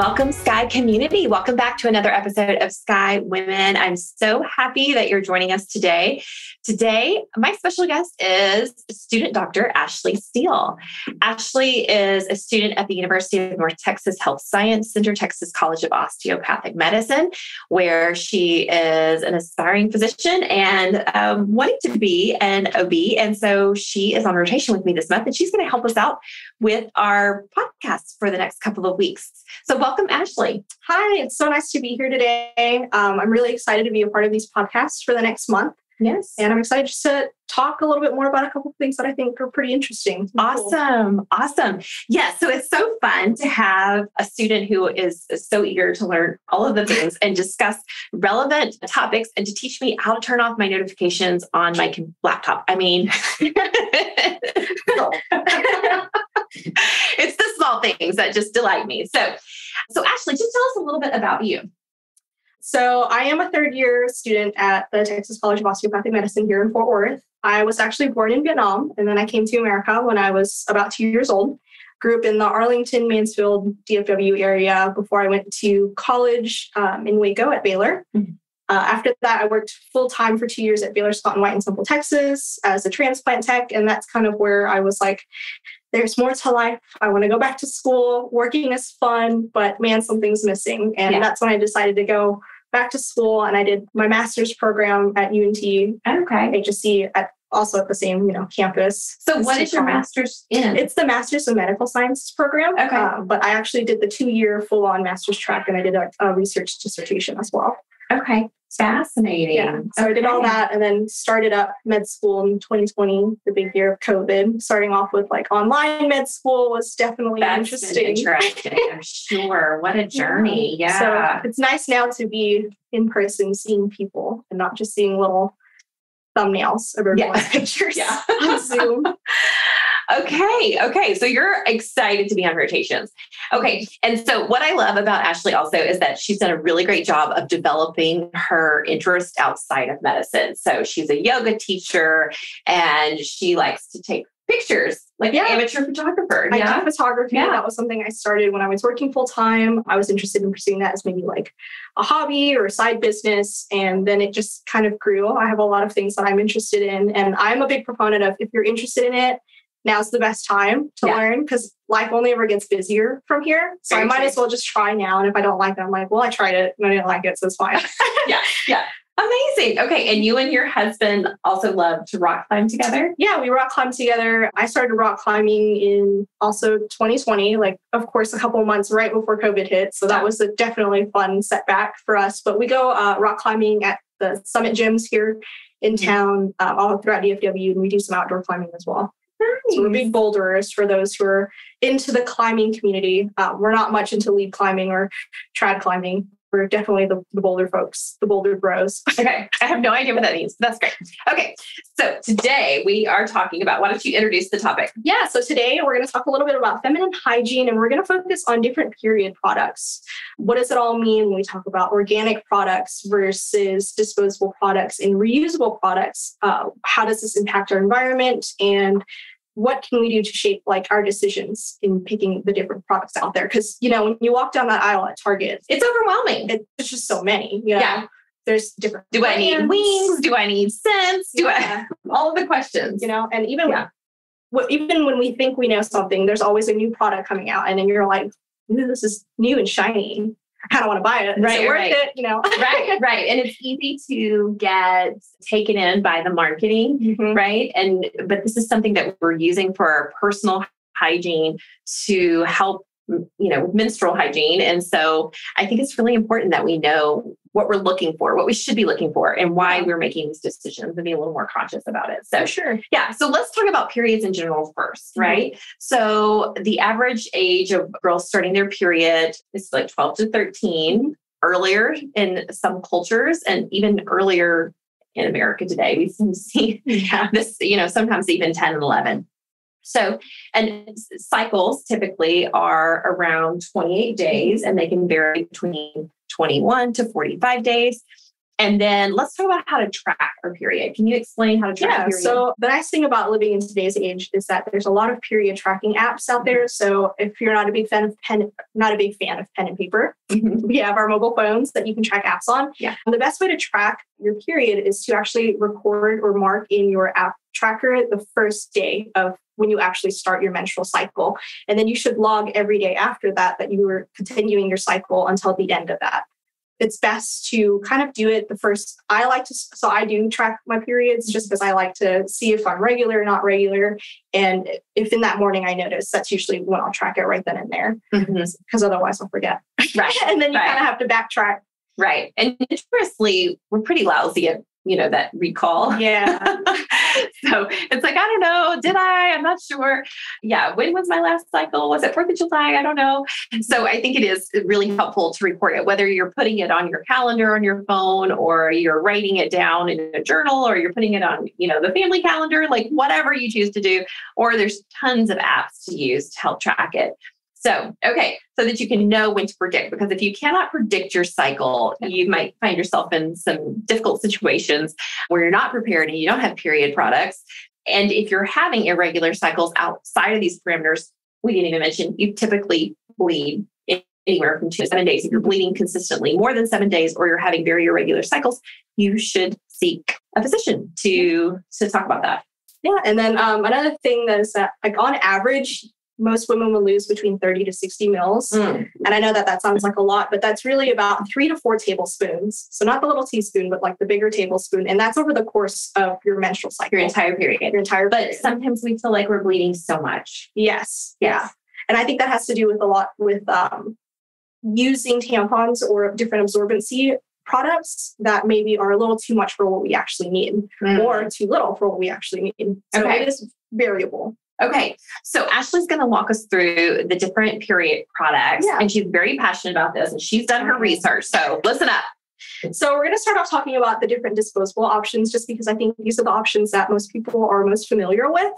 Welcome, Sky community. Welcome back to another episode of Sky Women. I'm so happy that you're joining us today. Today, my special guest is student Dr. Ashley Steele. Ashley is a student at the University of North Texas Health Science Center, Texas College of Osteopathic Medicine, where she is an aspiring physician and um, wanting to be an OB. And so she is on rotation with me this month, and she's going to help us out with our podcast for the next couple of weeks. So, welcome, Ashley. Hi, it's so nice to be here today. Um, I'm really excited to be a part of these podcasts for the next month. Yes. And I'm excited just to talk a little bit more about a couple of things that I think are pretty interesting. Awesome. Cool. Awesome. Yes. So it's so fun to have a student who is so eager to learn all of the things and discuss relevant topics and to teach me how to turn off my notifications on my laptop. I mean, small things that just delight me. So, so Ashley, just tell us a little bit about you. So, I am a third year student at the Texas College of Osteopathic Medicine here in Fort Worth. I was actually born in Vietnam, and then I came to America when I was about two years old. Grew up in the Arlington, Mansfield, DFW area before I went to college um, in Waco at Baylor. Mm-hmm. Uh, after that, I worked full time for two years at Baylor Scott and White in Temple, Texas, as a transplant tech, and that's kind of where I was like, there's more to life. I want to go back to school. Working is fun, but man, something's missing. And yeah. that's when I decided to go back to school and I did my master's program at UNT. Okay. HSC at also at the same, you know, campus. So what is your master's in? It's the Master's of Medical Science program. Okay. Uh, but I actually did the two-year full-on master's track and I did a, a research dissertation as well. Okay. Fascinating. Yeah. So okay. I did all that and then started up med school in 2020, the big year of COVID. Starting off with like online med school was definitely That's interesting. interesting. I'm sure. What a journey. Yeah. So it's nice now to be in person, seeing people and not just seeing little thumbnails of everyone's yeah. pictures yeah. on Zoom. Okay. Okay. So you're excited to be on rotations. Okay. And so what I love about Ashley also is that she's done a really great job of developing her interest outside of medicine. So she's a yoga teacher and she likes to take pictures like yeah. an amateur photographer. I yeah. do photography. Yeah. That was something I started when I was working full time. I was interested in pursuing that as maybe like a hobby or a side business. And then it just kind of grew. I have a lot of things that I'm interested in. And I'm a big proponent of if you're interested in it now's the best time to yeah. learn because life only ever gets busier from here. So Very I might true. as well just try now. And if I don't like it, I'm like, well, I tried it and I didn't like it, so it's fine. yeah, yeah. Amazing. Okay. And you and your husband also love to rock climb together? Yeah, we rock climb together. I started rock climbing in also 2020, like, of course, a couple months right before COVID hit. So that was a definitely fun setback for us. But we go uh, rock climbing at the summit gyms here in mm-hmm. town, uh, all throughout DFW, and we do some outdoor climbing as well. Nice. So we're big boulderers for those who are into the climbing community. Uh, we're not much into lead climbing or trad climbing. We're definitely the, the boulder folks, the boulder bros. okay. I have no idea what that means. That's great. Okay. So today we are talking about, why don't you introduce the topic? Yeah. So today we're going to talk a little bit about feminine hygiene and we're going to focus on different period products. What does it all mean when we talk about organic products versus disposable products and reusable products? Uh, how does this impact our environment? And what can we do to shape like our decisions in picking the different products out there because you know when you walk down that aisle at target it's overwhelming it, it's just so many you know? yeah there's different do brands. i need wings do i need scents do yeah. i all of the questions you know and even yeah. when, even when we think we know something there's always a new product coming out and then you're like this is new and shiny I kind of want to buy it. Is right, it worth right. it? You know, right, right. And it's easy to get taken in by the marketing, mm-hmm. right? And but this is something that we're using for our personal hygiene to help you know menstrual hygiene and so i think it's really important that we know what we're looking for what we should be looking for and why we're making these decisions and be a little more conscious about it so sure yeah so let's talk about periods in general 1st mm-hmm. right so the average age of girls starting their period is like 12 to 13 earlier in some cultures and even earlier in America today. We seem to see yeah. this, you know, sometimes even 10 and 11. So, and cycles typically are around 28 days and they can vary between 21 to 45 days. And then let's talk about how to track our period. Can you explain how to track? Yeah. So the nice thing about living in today's age is that there's a lot of period tracking apps out there. So if you're not a big fan of pen, not a big fan of pen and paper, mm-hmm. we have our mobile phones that you can track apps on. Yeah. And the best way to track your period is to actually record or mark in your app tracker the first day of when you actually start your menstrual cycle. And then you should log every day after that that you were continuing your cycle until the end of that it's best to kind of do it the first i like to so i do track my periods just because i like to see if i'm regular or not regular and if in that morning i notice that's usually when i'll track it right then and there because mm-hmm. otherwise i'll forget right and then you right. kind of have to backtrack right and notoriously we're pretty lousy at you know, that recall. Yeah. so it's like, I don't know, did I? I'm not sure. Yeah. When was my last cycle? Was it 4th of July? I don't know. Mm-hmm. So I think it is really helpful to report it, whether you're putting it on your calendar on your phone or you're writing it down in a journal or you're putting it on, you know, the family calendar, like whatever you choose to do, or there's tons of apps to use to help track it. So, okay, so that you can know when to predict. Because if you cannot predict your cycle, you might find yourself in some difficult situations where you're not prepared and you don't have period products. And if you're having irregular cycles outside of these parameters, we didn't even mention you typically bleed anywhere from two to seven days. If you're bleeding consistently more than seven days or you're having very irregular cycles, you should seek a physician to, to talk about that. Yeah. And then um, another thing that is that, like, on average, most women will lose between 30 to 60 mils. Mm. And I know that that sounds like a lot, but that's really about three to four tablespoons. So not the little teaspoon, but like the bigger tablespoon. And that's over the course of your menstrual cycle. Your entire period. Your entire But sometimes we feel like we're bleeding so much. Yes. Yes. Yeah. And I think that has to do with a lot with um, using tampons or different absorbency products that maybe are a little too much for what we actually need mm. or too little for what we actually need. So okay. it is variable. Okay, so Ashley's going to walk us through the different period products, yeah. and she's very passionate about this, and she's done her research. So listen up. So we're going to start off talking about the different disposable options, just because I think these are the options that most people are most familiar with.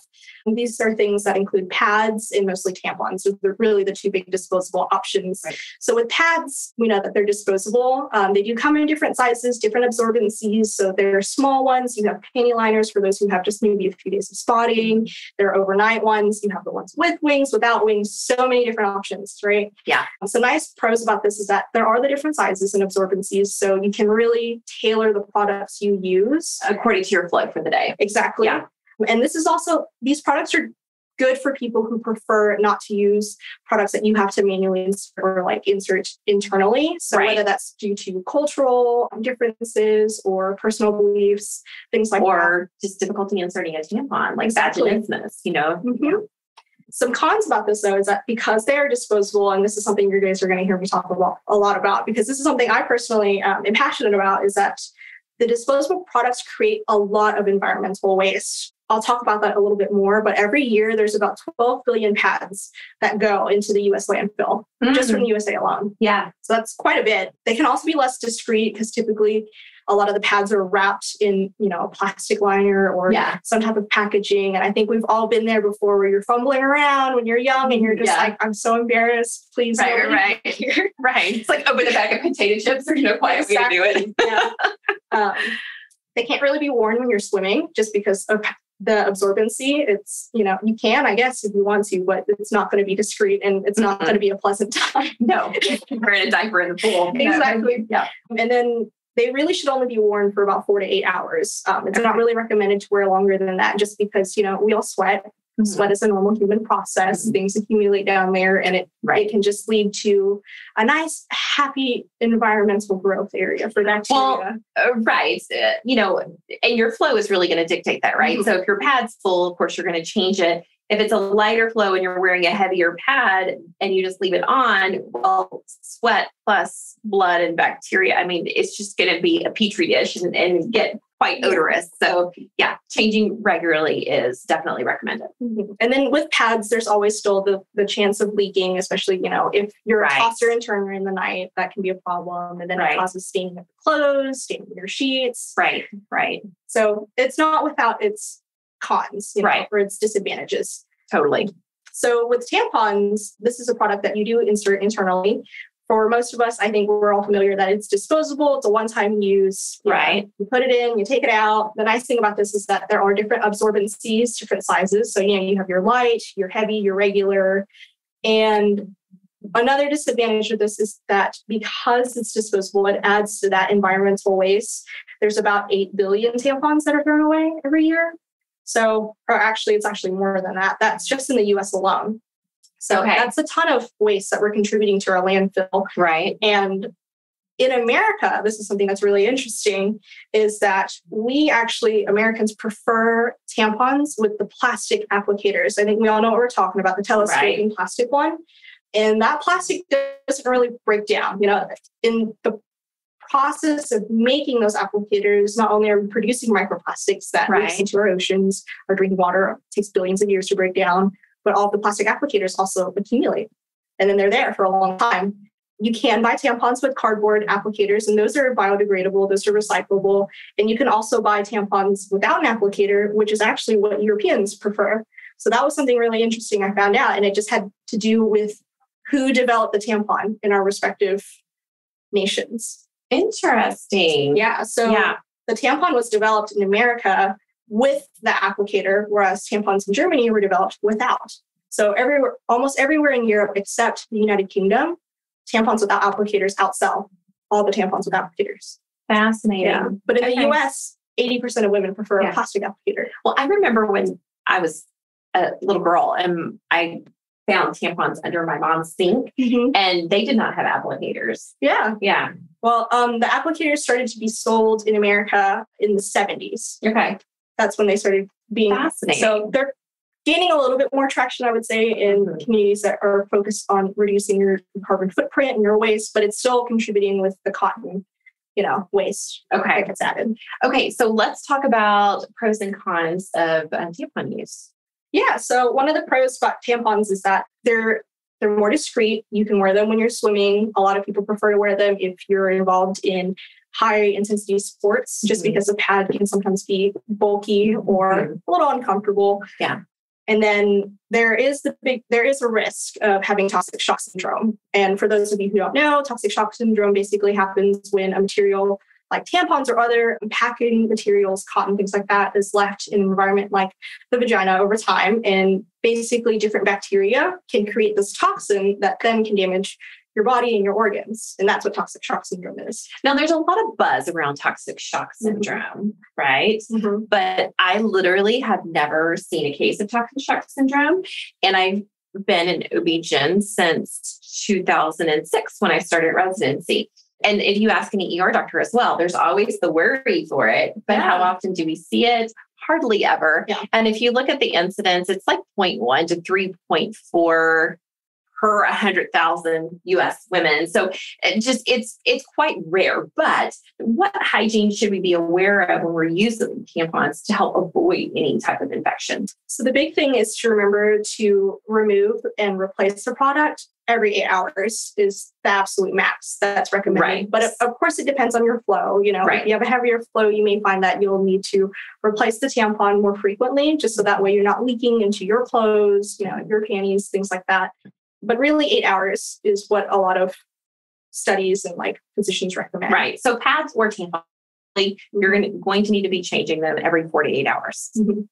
And these are things that include pads and mostly tampons. So they're really the two big disposable options. Right. So with pads, we know that they're disposable. Um, they do come in different sizes, different absorbencies. So there are small ones. You have panty liners for those who have just maybe a few days of spotting. There are overnight ones. You have the ones with wings, without wings. So many different options, right? Yeah. So nice pros about this is that there are the different sizes and absorbencies. So you can really tailor the products you use according to your flow for the day. Exactly. Yeah. And this is also, these products are good for people who prefer not to use products that you have to manually insert or like insert internally. So right. whether that's due to cultural differences or personal beliefs, things like or that. Or just difficulty inserting a tampon, like exactly. vaginismus, you know? Mm-hmm. Some cons about this though is that because they are disposable, and this is something you guys are going to hear me talk about a lot about, because this is something I personally um, am passionate about, is that the disposable products create a lot of environmental waste. I'll talk about that a little bit more, but every year there's about 12 billion pads that go into the US landfill mm-hmm. just from the USA alone. Yeah. So that's quite a bit. They can also be less discreet because typically a lot of the pads are wrapped in you know a plastic liner or yeah. some type of packaging. And i think we've all been there before where you're fumbling around when you're young and you're just yeah. like i'm so embarrassed. Please right right right. right. It's like open a bag of potato chips there's no quiet exactly. way to do it. Yeah. Um, they can't really be worn when you're swimming just because of the absorbency. It's you know you can i guess if you want to but it's not going to be discreet and it's not mm-hmm. going to be a pleasant time. No. Wearing a diaper in the pool. Exactly. Yeah. And then they really should only be worn for about four to eight hours. Um, it's not really recommended to wear longer than that just because, you know, we all sweat. Mm-hmm. Sweat is a normal human process. Mm-hmm. Things accumulate down there and it, right. it can just lead to a nice, happy environmental growth area for bacteria. Well, uh, right. Uh, you know, and your flow is really going to dictate that, right? Mm-hmm. So if your pad's full, of course, you're going to change it if it's a lighter flow and you're wearing a heavier pad and you just leave it on, well, sweat plus blood and bacteria, I mean, it's just going to be a petri dish and, and get quite odorous. So yeah, changing regularly is definitely recommended. Mm-hmm. And then with pads, there's always still the, the chance of leaking, especially, you know, if you're Right. a tosser and turner in the night, that can be a problem. And then Right. it causes staining of the clothes, staining of your sheets. Right, right, So it's not without its cons, you know, Right. or its disadvantages. totally. So with tampons, this is a product that you do insert internally. For most of us, I think we're all familiar that it's disposable. It's a one-time use. You know, Right. you put it in, you take it out. The nice thing about this is that there are different absorbencies, different sizes. So you know, you have your light, your heavy, your regular. And another disadvantage of this is that because it's disposable, it adds to that environmental waste. There's about 8 billion tampons that are thrown away every year. So, or actually, it's actually more than that. That's just in the US alone. So Okay. that's a ton of waste that we're contributing to our landfill. Right. And in America, this is something that's really interesting, is that we actually, Americans prefer tampons with the plastic applicators. I think we all know what we're talking about, the telescoping plastic one. And that plastic doesn't really break down. You know, in the process of making those applicators, not only are we producing microplastics that Right. leaks into our oceans, our drinking water takes billions of years to break down, but all the plastic applicators also accumulate. And then they're there for a long time. You can buy tampons with cardboard applicators, and those are biodegradable, those are recyclable. And you can also buy tampons without an applicator, which is actually what Europeans prefer. So that was something really interesting I found out. And it just had to do with who developed the tampon in our respective nations. Interesting. Yeah. So Yeah. the tampon was developed in America with the applicator, whereas tampons in Germany were developed without. So everywhere, almost everywhere in Europe except the United Kingdom, tampons without applicators outsell all the tampons with applicators. Fascinating. But in Okay. the US, 80% of women prefer Yeah. a plastic applicator. Well, I remember when I was a little girl and I found tampons under my mom's sink and they did not have applicators. Yeah. Yeah. Well, um, the applicators started to be sold in America in the 70s. Okay. That's when they started being Fascinating. So they're gaining a little bit more traction, I would say, in Mhm. communities that are focused on reducing your carbon footprint and your waste, but it's still contributing with the cotton, you know, waste Okay. that gets added. Okay. So let's talk about pros and cons of uh, tampon use. Yeah. So one of the pros about tampons is that they're they're more discreet. You can wear them when you're swimming. A lot of people prefer to wear them if you're involved in high intensity sports, just Mhm. because a pad can sometimes be bulky or Mhm. a little uncomfortable. Yeah. And then there is the big there is a risk of having toxic shock syndrome. And for those of you who don't know, toxic shock syndrome basically happens when a material like tampons or other packaging materials, cotton, things like that, is left in an environment like the vagina over time. And basically, different bacteria can create this toxin that then can damage your body and your organs. And that's what toxic shock syndrome is. Now, there's a lot of buzz around toxic shock mm-hmm. syndrome, right? Mm-hmm. But I literally have never seen a case of toxic shock syndrome. And I've been an OB-GYN since 2006 when I started residency. And if you ask any ER doctor as well, there's always the worry for it. But how often do we see it? Hardly ever. Yeah. And if you look at the incidence, it's like 0.1 to 3.4 per 100,000 US women. So it just it's it's quite rare. But what hygiene should we be aware of when we're using tampons to help avoid any type of infection? So the big thing is to remember to remove and replace the product every eight hours is the absolute max that's recommended. Right. But of- of course, it depends on your flow. You know, Right. if you have a heavier flow, you may find that you'll need to replace the tampon more frequently, just so that way you're not leaking into your clothes, you know, your panties, things like that. But really, eight hours is what a lot of studies and like physicians recommend. Right. So pads or tampons, you're gonna, going to need to be changing them every 48 hours. Mhm.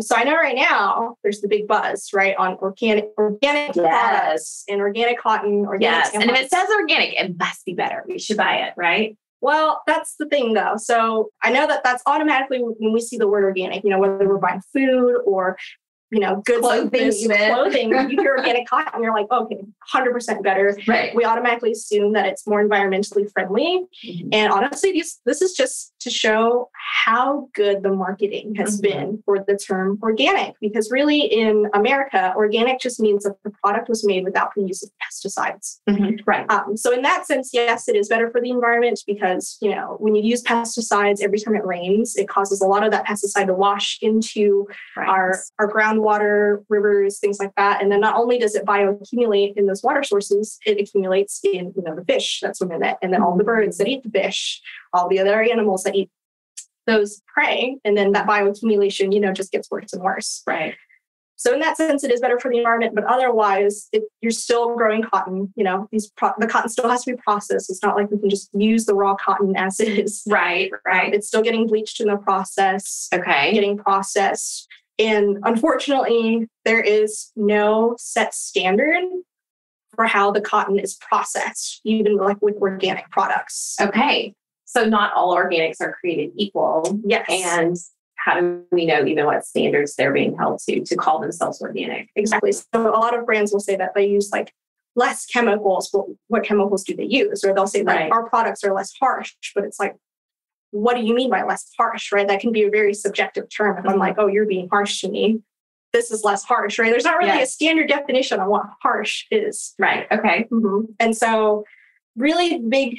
So I know right now there's the big buzz, right, on organic organic Yes. products and organic cotton, organic Yes. And if it says organic, it must be better. We should buy it, right? well, that's the thing though. So I know that that's automatically when we see the word organic, you know, whether we're buying food or you know, good Clothing clothing, you hear organic cotton, you're like, okay, 100% better. Right. We automatically assume that it's more environmentally friendly. Mhm. And honestly, these, this is just to show how good the marketing has Mhm. been for the term organic. Because really, in America, organic just means that the product was made without the use of pesticides. Right. Um, so, in that sense, yes, it is better for the environment because you know when you use pesticides every time it rains, it causes a lot of that pesticide to wash into Right. our our groundwater, rivers, things like that. And then not only does it bioaccumulate in those water sources, it accumulates in you know the fish that swim in it, and then all the birds that eat the fish, all the other animals that eat those prey, and then that bioaccumulation, you know, just gets worse and worse. right. So in that sense, it is better for the environment, but otherwise, it, you're still growing cotton. You know, these pro- the cotton still has to be processed. It's not like we can just use the raw cotton as is. Right. Right. It's still getting bleached in the process Okay. getting processed. And unfortunately, there is no set standard for how the cotton is processed, even like with organic products. Okay. So not all organics are created equal. Yes. And how do we know even what standards they're being held to to call themselves organic? exactly. So a lot of brands will say that they use like less chemicals, but what chemicals do they use? Or they'll say that Right. our products are less harsh, but it's like, what do you mean by less harsh, right? That can be a very subjective term. If I'm Mhm. like, oh, you're being harsh to me, this is less harsh, right? There's not really a standard definition on what harsh is. Right. Okay. Mhm. And so, really big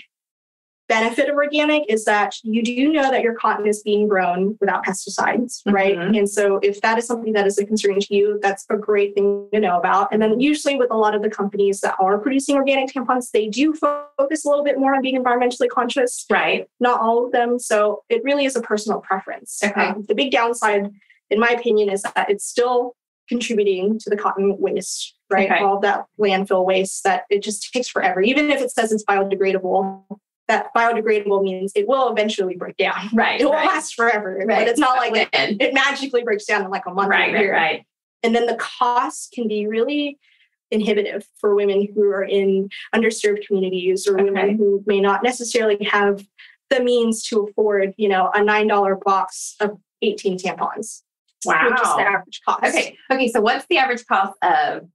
benefit of organic is that you do know that your cotton is being grown without pesticides, right? Mhm. And so, if that is something that is a concern to you, that's a great thing to know about. And then, usually, with a lot of the companies that are producing organic tampons, they do focus a little bit more on being environmentally conscious. Right. Not all of them. So, it really is a personal preference. Okay. Um, the big downside, in my opinion, is that it's still contributing to the cotton waste, right? Okay. All that landfill waste that it just takes forever. Even if it says it's biodegradable, that biodegradable means it will eventually break down. Right. It will right. last forever, Right. but it's not like it, it magically breaks down in like a month Right. or a Right. year. Right. And then the cost can be really inhibitive for women who are in underserved communities or Okay. women who may not necessarily have the means to afford, you know, a $9 box of 18 tampons, which is the average cost. Okay. Okay. So what's the average cost of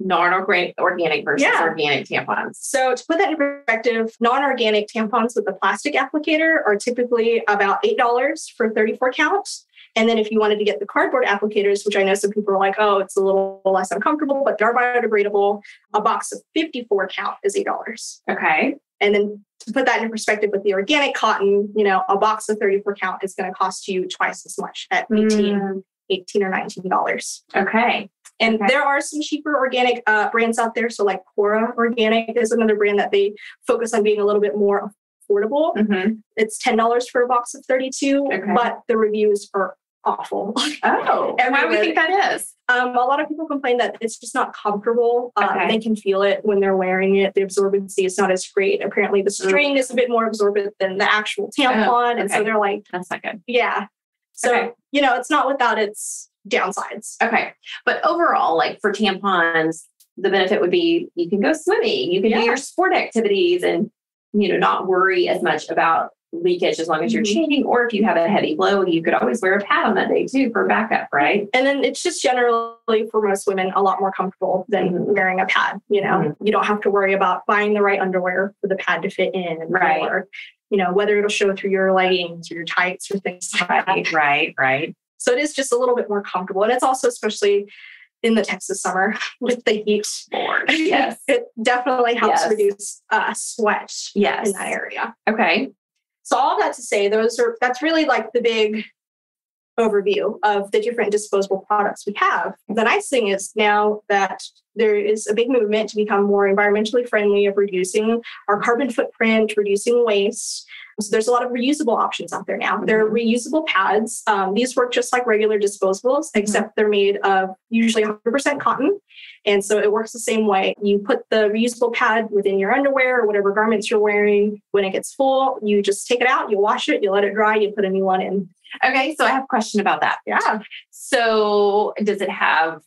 non-organic organic versus Yeah. organic tampons? So to put that in perspective, non-organic tampons with the plastic applicator are typically about $8 for 34 counts. And then if you wanted to get the cardboard applicators, which I know some people are like, oh, it's a little less uncomfortable, but they're biodegradable, a box of 54 count is $8. Okay. And then to put that in perspective with the organic cotton, you know, a box of 34 count is going to cost you twice as much at 18, Mm, 18 or $19. okay. And Okay. there are some cheaper organic uh, brands out there. So, like Cora Organic is another brand that they focus on being a little bit more affordable. hmm It's $10 for a box of 32, Okay. but the reviews are awful. Oh, and why do we think that is? Um, a lot of people complain that it's just not comfortable. Um, Okay. They can feel it when they're wearing it. The absorbency is not as great. Apparently, the string is a bit more absorbent than the actual tampon. And so they're like, That's not good. yeah. So, Okay. you know, it's not without its downsides. Okay. But overall, like for tampons, the benefit would be you can go swimming, you can Yeah. do your sport activities and, you know, not worry as much about leakage as long as you're Mhm. changing. Or if you have a heavy blow, you could always wear a pad on that day too for backup, right? And then it's just generally for most women a lot more comfortable than Mhm. wearing a pad. You know, Mhm. you don't have to worry about buying the right underwear for the pad to fit in, Right. Or, you know, whether it'll show through your leggings or your tights or things like that. Right, right, right. So it is just a little bit more comfortable. And it's also especially in the Texas summer with the heat. Lord. Yes. it definitely helps Yes. reduce uh, sweat Yes. in that area. Okay. So all that to say, those are that's really like the big overview of the different disposable products we have. The nice thing is now that there is a big movement to become more environmentally friendly of reducing our carbon footprint, reducing waste. So there's a lot of reusable options out there now. There are reusable pads. Um, these work just like regular disposables, except they're made of usually 100% cotton. And so it works the same way. You put the reusable pad within your underwear or whatever garments you're wearing. When it gets full, you just take it out, you wash it, you let it dry, you put a new one in. Okay. So I have a question about that. Yeah. So does it have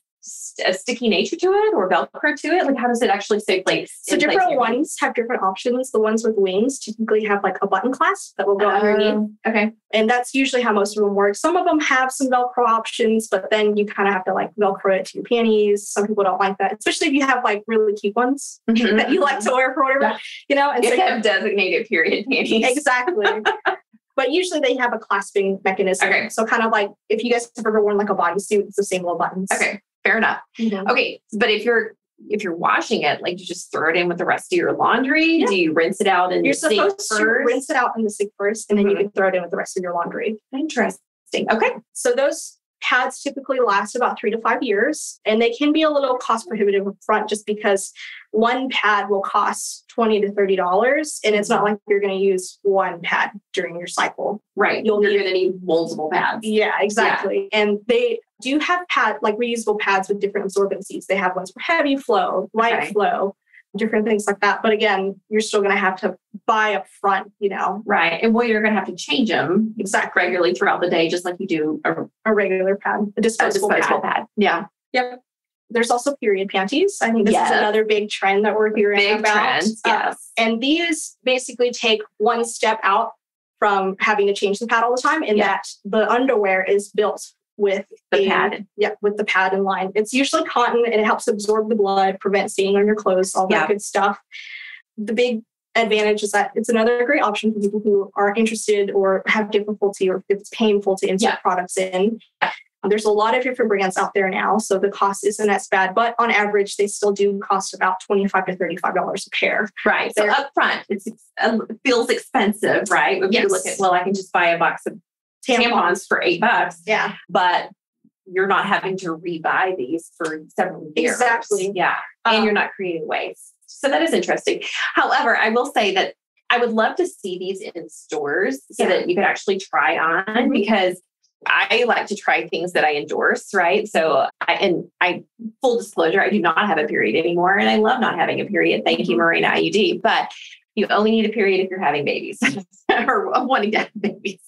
a sticky nature to it or Velcro to it? Like how does it actually stay placed? So place different here? ones have different options. The ones with wings typically have like a button clasp that will go underneath. Um, okay. And that's usually how most of them work. Some of them have some Velcro options, but then you kind of have to like Velcro it to your panties. Some people don't like that, especially if you have like really cute ones that you like to wear for whatever, Yeah. you know? And You so have designated period panties. exactly. but usually they have a clasping mechanism. Okay. So kind of like if you guys have ever worn like a bodysuit, it's the same little buttons. Okay, fair enough. Mhm. Okay, but if you're if you're washing it, like you just throw it in with the rest of your laundry. Yeah. Do you rinse it out in You're the sink supposed to first? rinse it out in the sink first, and then you Mhm. can throw it in with the rest of your laundry. Interesting. Okay. So those pads typically last about three to five years, and they can be a little cost prohibitive up front just because one pad will cost twenty to thirty dollars, and it's not like you're going to use one pad during your cycle. Right. You'll You're need- going to need multiple pads. Yeah, exactly. And they do have pad like reusable pads with different absorbencies. They have ones for heavy flow, light Okay. flow, different things like that. But again, you're still going to have to buy up front, you know, Right. And well, you're going to have to change them exactly regularly throughout the day, just like you do a, a a regular pad, a disposable, disposable pad. pad. Yeah. Yep. There's also period panties. I think this Yes. is another big trend that we're hearing Big about. trend. Uh, Yes. and these basically take one step out from having to change the pad all the time in Yeah. that the underwear is built with the a- pad. Yeah, with the pad in line. It's usually cotton and it helps absorb the blood, prevent staining on your clothes, all Yeah. that good stuff. The big advantage is that it's another great option for people who are interested or have difficulty or if it's painful to insert Yeah. products in. There's a lot of different brands out there now, so the cost isn't as bad, but on average, they still do cost about 25 to $35 a pair. Right. So They're- up front, it's uh, feels expensive, right? If you look at, well, I can just buy a box of tampons for eight bucks, Yeah, but you're not having to rebuy these for several years. Exactly. Yeah. And Um, you're not creating waste. So that is interesting. However, I will say that I would love to see these in stores so Yeah. that you could actually try on Mhm. because I like to try things that I endorse, right? So I and I full disclosure, I do not have a period anymore and I love not having a period. Thank you, Mhm. Mirena IUD. But you only need a period if you're having babies or wanting to have babies.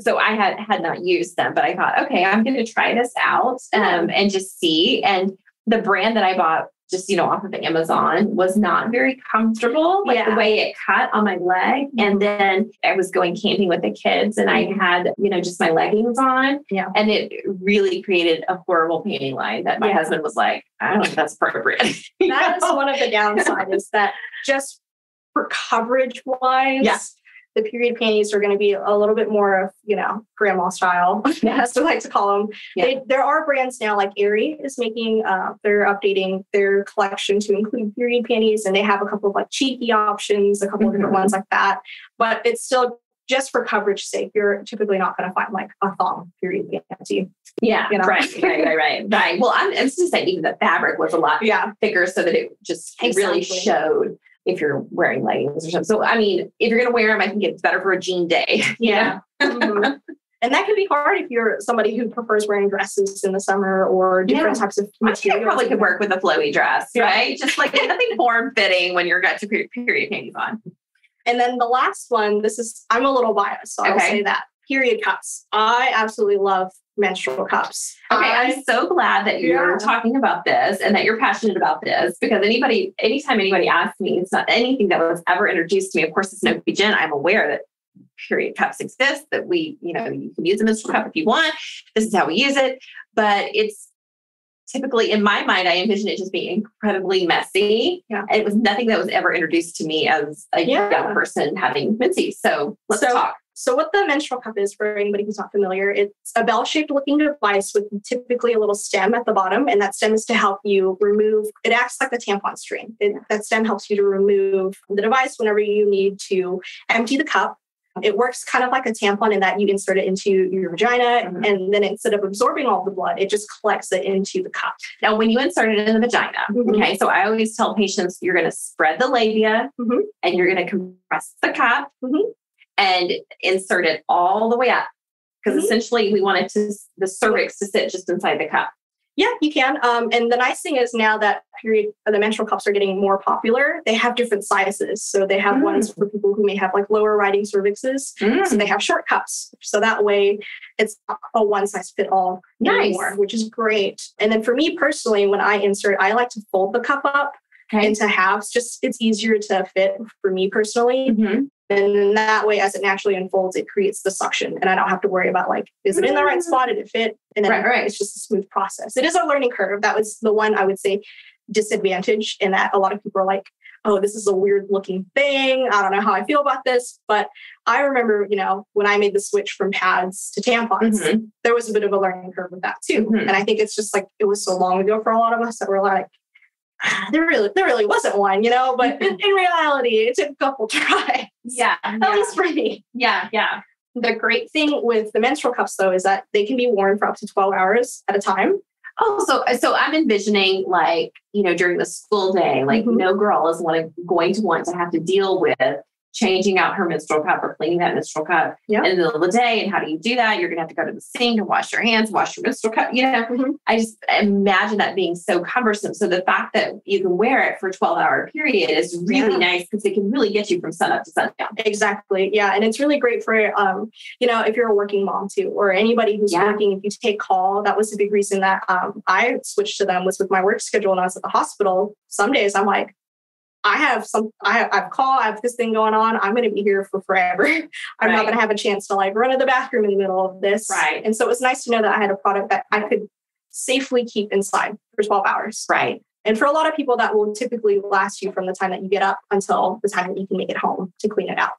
So I had had not used them, but I thought, okay, I'm going to try this out um, and just see. And the brand that I bought, just you know, off of Amazon, was not very comfortable. Like the way it cut on my leg, and then I was going camping with the kids, and I Mhm. had you know just my leggings on, Yeah. and it really created a horrible panty line that my Yeah. husband was like, I don't think that's appropriate. That is one of the downsides is that just for coverage wise, Yeah. the period panties are going to be a little bit more of, you know, grandma style, as we like to call them. Yeah. They, there are brands now like Aerie is making, uh, they're updating their collection to include period panties, and they have a couple of like cheeky options, a couple of different Mhm. ones like that. But it's still just for coverage sake, you're typically not going to find like a thong period panty. Yeah, you know? right, right, right, right, right. Well, I'm, I'm just saying even the fabric was a lot Yeah. thicker so that it just really showed if you're wearing leggings or something. So, I mean, if you're going to wear them, I think it's better for a jean day. Yeah. Mhm. And that can be hard if you're somebody who prefers wearing dresses in the summer or different types of I it materials. probably could work with a flowy dress, Yeah. right? Just like nothing form fitting when you're got your period, panties on. And then the last one, this is, I'm a little biased, so I'll say that. Period cups. I absolutely love menstrual cups. Okay, I- I'm so glad that you're Yeah. talking about this and that you're passionate about this because anybody, anytime anybody asks me, it's not anything that was ever introduced to me. Of course, it's no gen. I'm aware that period cups exist, that we, you know, you can use a menstrual cup if you want. This is how we use it. But it's typically in my mind, I envision it just being incredibly messy. Yeah. It was nothing that was ever introduced to me as a Yeah. young person having menses. So let's So- talk. So, what the menstrual cup is for anybody who's not familiar, it's a bell shaped looking device with typically a little stem at the bottom. And that stem is to help you remove, it acts like a tampon string. It, that stem helps you to remove the device whenever you need to empty the cup. It works kind of like a tampon in that you insert it into your vagina, Mhm. and then instead of absorbing all the blood, it just collects it into the cup. Now, when you insert it in the vagina, Mhm. okay, so I always tell patients you're going to spread the labia Mhm. and you're going to compress the cup Mhm. And insert it all the way up. Because Mhm. essentially, we wanted to the cervix to sit just inside the cup. Yeah, you can. Um, and the nice thing is now that period the menstrual cups are getting more popular, they have different sizes. So they have Mm. ones for people who may have like lower riding cervixes. So they have short cups. So that way it's a one size fit all Nice. anymore, which is great. And then for me personally, when I insert, I like to fold the cup up Okay. into halves. Just it's easier to fit for me personally. Mhm. And then that way, as it naturally unfolds, it creates the suction. And I don't have to worry about like, is it in the right Mm. spot? Did it fit? And then Right, right. it's just a smooth process. It is a learning curve. That was the one I would say disadvantage in that a lot of people are like, oh, this is a weird looking thing. I don't know how I feel about this. But I remember, you know, when I made the switch from pads to tampons, Mhm. there was a bit of a learning curve with that too. Mhm. And I think it's just like it was so long ago for a lot of us that we're like, "Ah, there really, there really wasn't one, you know. But in, in reality, it took a couple tries. Yeah. At least for me. yeah. Yeah. The great thing with the menstrual cups, though, is that they can be worn for up to 12 hours at a time. Oh, so so I'm envisioning like you know during the school day, like Mhm. no girl is going to want to have to deal with changing out her menstrual cup or cleaning that menstrual cup Yeah. in the middle of the day. And how do you do that? You're gonna have to go to the sink and wash your hands, wash your menstrual cup. You know, Mhm. I just imagine that being so cumbersome. So the fact that you can wear it for a 12 hour period is really Yeah. nice because it can really get you from sun up to sundown. Exactly. Yeah. And it's really great for, um, you know, if you're a working mom too, or anybody who's Yeah. working, if you take call, that was a big reason that um, I switched to them was with my work schedule when I was at the hospital. Some days I'm like, I have some, I have, I have call, I have this thing going on. I'm going to be here for forever. I'm Right. not going to have a chance to like run to the bathroom in the middle of this. Right. And so it was nice to know that I had a product that I could safely keep inside for 12 hours. Right. And for a lot of people, that will typically last you from the time that you get up until the time that you can make it home to clean it out,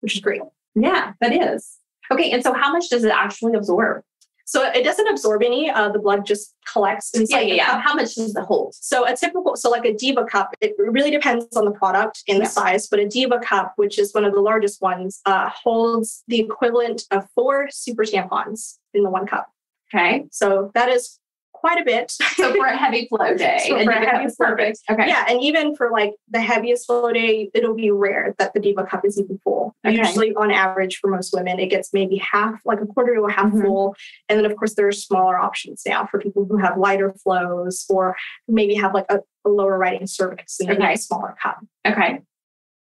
which is great. Yeah, that is. Okay. And so how much does it actually absorb? So it doesn't absorb any. Uh, the blood just collects inside Yeah, yeah, yeah. How much does it hold? So a typical, so like a Diva cup, it really depends on the product and Yeah. the size. But a Diva cup, which is one of the largest ones, uh, holds the equivalent of four super tampons in the one cup. Okay. So that is quite a bit. So for a heavy flow day, So for a heavy flow perfect. Okay. Yeah, and even for like the heaviest flow day, it'll be rare that the Diva cup is even full. Okay. Usually, on average, for most women, it gets maybe half, like a quarter to a half Mhm. full. And then, of course, there are smaller options now for people who have lighter flows or maybe have like a, a lower riding cervix and Okay. a smaller cup. Okay.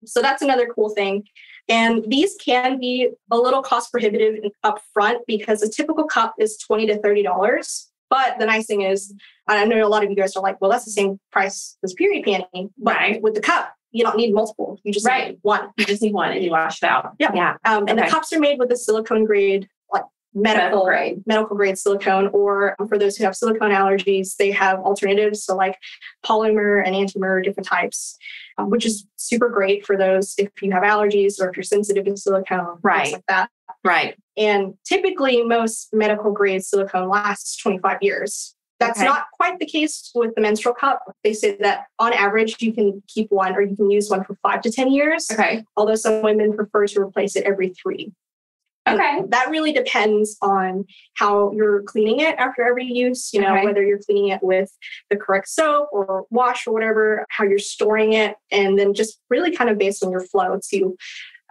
So that's another cool thing. And these can be a little cost prohibitive up front because a typical cup is 20 to $30. But the nice thing is, I know a lot of you guys are like, well, that's the same price as period panty. But Right. with the cup, you don't need multiple. You just Right. need one. You just need one and you wash it out. Yeah. Yeah. Um, and Okay. the cups are made with a silicone grade, medical, grade. medical grade silicone. Or for those who have silicone allergies, they have alternatives. So like polymer and antimer, different types, um, which is super great for those if you have allergies or if you're sensitive to silicone, Right. like that. Right. And typically, most medical grade silicone lasts 25 years. That's Okay. not quite the case with the menstrual cup. They say that on average, you can keep one or you can use one for five to 10 years, Okay. although some women prefer to replace it every three. And Okay. That really depends on how you're cleaning it after every use, you know, Okay. whether you're cleaning it with the correct soap or wash or whatever, how you're storing it, and then just really kind of based on your flow to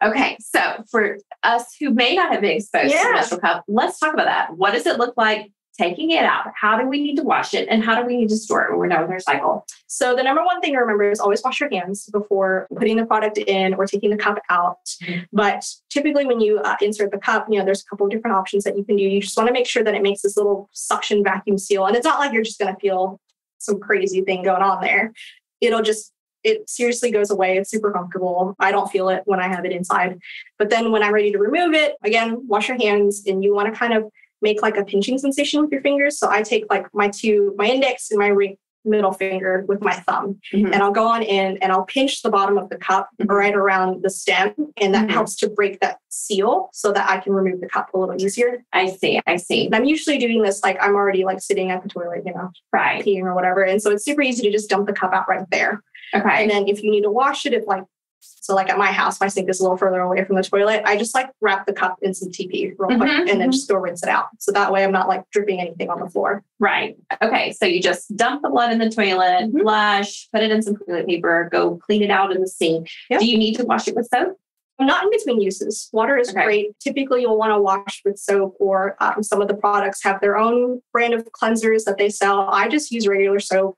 Okay. So for us who may not have been exposed to Yeah. the menstrual cup, let's talk about that. What does it look like taking it out? How do we need to wash it? And how do we need to store it when we're done with our cycle? So the number one thing to remember is always wash your hands before putting the product in or taking the cup out. Mhm. But typically, when you uh, insert the cup, you know there's a couple of different options that you can do. You just want to make sure that it makes this little suction vacuum seal, and it's not like you're just going to feel some crazy thing going on there. It'll just it seriously goes away. It's super comfortable. I don't feel it when I have it inside. But then when I'm ready to remove it, again, wash your hands, and you want to kind of make like a pinching sensation with your fingers. So I take like my two, my index and my ring, middle finger with my thumb, Mhm. and I'll go on in and I'll pinch the bottom of the cup Mhm. right around the stem, and that Mhm. helps to break that seal so that I can remove the cup a little easier. I see. I see. And I'm usually doing this like I'm already like sitting at the toilet, you know, Right. peeing or whatever, and so it's super easy to just dump the cup out right there. Okay. And then if you need to wash it, it like so like at my house, my sink is a little further away from the toilet. I just like wrap the cup in some TP real quick Mhm, and then mhm. just go rinse it out. So that way I'm not like dripping anything on the floor. Right. Okay. So you just dump the blood in the toilet, Mhm. flush, put it in some toilet paper, go clean it out in the sink. Yep. Do you need to wash it with soap? Not in between uses. Water is Okay. great. Typically, you'll want to wash with soap, or um, some of the products have their own brand of cleansers that they sell. I just use regular soap.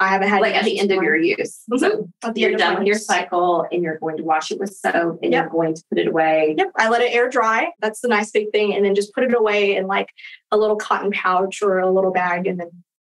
I haven't had Like at the end of your use. Mhm. So at the you're end of done with your cycle and you're going to wash it with soap and Yep. you're going to put it away. Yep, I let it air dry. That's the nice big thing, and then just put it away in like a little cotton pouch or a little bag, and then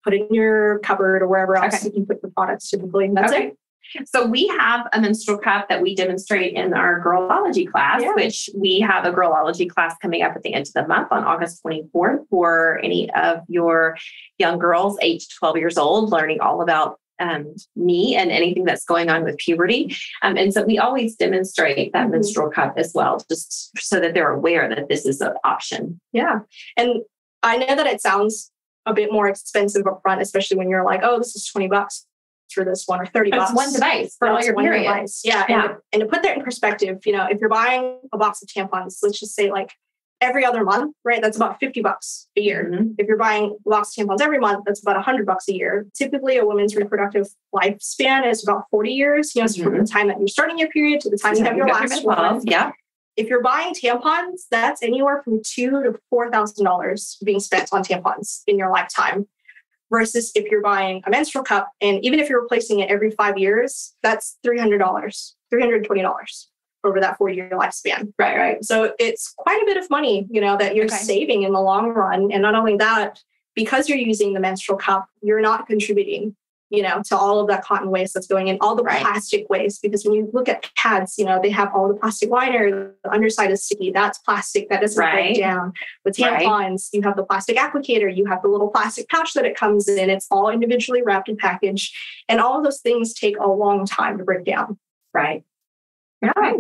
put it in your cupboard or wherever else Okay. you can put your products typically. And that's Okay. it. So we have a menstrual cup that we demonstrate in our girlology class, Yeah. which we have a girlology class coming up at the end of the month on August 24th for any of your young girls aged 12 years old, learning all about um, me and anything that's going on with puberty. Um, and so we always demonstrate that mm-hmm. menstrual cup as well, just so that they're aware that this is an option. Yeah. And I know that it sounds a bit more expensive up front, especially when you're like, oh, this is 20 bucks for this one or 30 bucks. one device for all your one periods. Device. Yeah. yeah. And, and to put that in perspective, you know, if you're buying a box of tampons, let's just say like every other month, right? That's about 50 bucks a year. Mm-hmm. If you're buying box tampons every month, that's about 100 bucks a year. Typically, a woman's reproductive lifespan is about 40 years, you know, mm-hmm. from the mm-hmm. time that you're starting your period to the time you have your last one. Yeah. If you're buying tampons, that's anywhere from two to four thousand dollars being spent on tampons in your lifetime. Versus if you're buying a menstrual cup, and even if you're replacing it every five years, that's three hundred dollars, three hundred twenty dollars over that 40 year lifespan. Right, right. So it's quite a bit of money, you know, that you're okay. saving in the long run. And not only that, because you're using the menstrual cup, you're not contributing, you know, to all of that cotton waste that's going in, all the right. plastic waste. Because when you look at pads, you know, they have all the plastic liner, the underside is sticky. That's plastic that doesn't right. break down. With tampons, right. you have the plastic applicator, you have the little plastic pouch that it comes in. It's all individually wrapped and packaged. And all of those things take a long time to break down. Right. Yeah.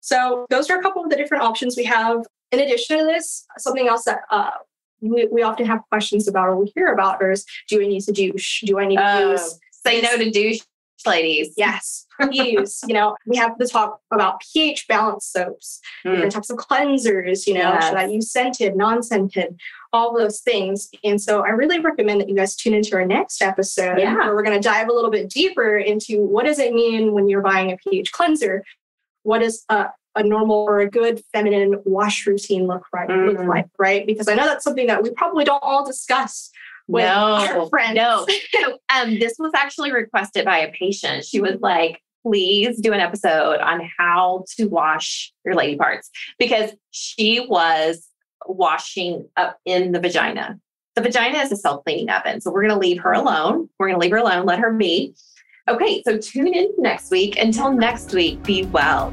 So those are a couple of the different options we have. In addition to this, something else that uh, we, we often have questions about or we hear about is do I need to douche? Do I need to oh, use? Say no to douche, ladies. Yes, please. you know, we have to talk about pH balance soaps, mm. different types of cleansers, you know, yes. should I use scented, non-scented, all those things. And so I really recommend that you guys tune into our next episode yeah. where we're going to dive a little bit deeper into what does it mean when you're buying a pH cleanser? what is a, a normal or a good feminine wash routine look right mm. look like, right? Because I know that's something that we probably don't all discuss with no, our friends. No, um, this was actually requested by a patient. She was like, please do an episode on how to wash your lady parts because she was washing up in the vagina. The vagina is a self cleaning oven. So we're going to leave her alone. We're going to leave her alone, let her be. Okay, so tune in next week. Until next week, be well.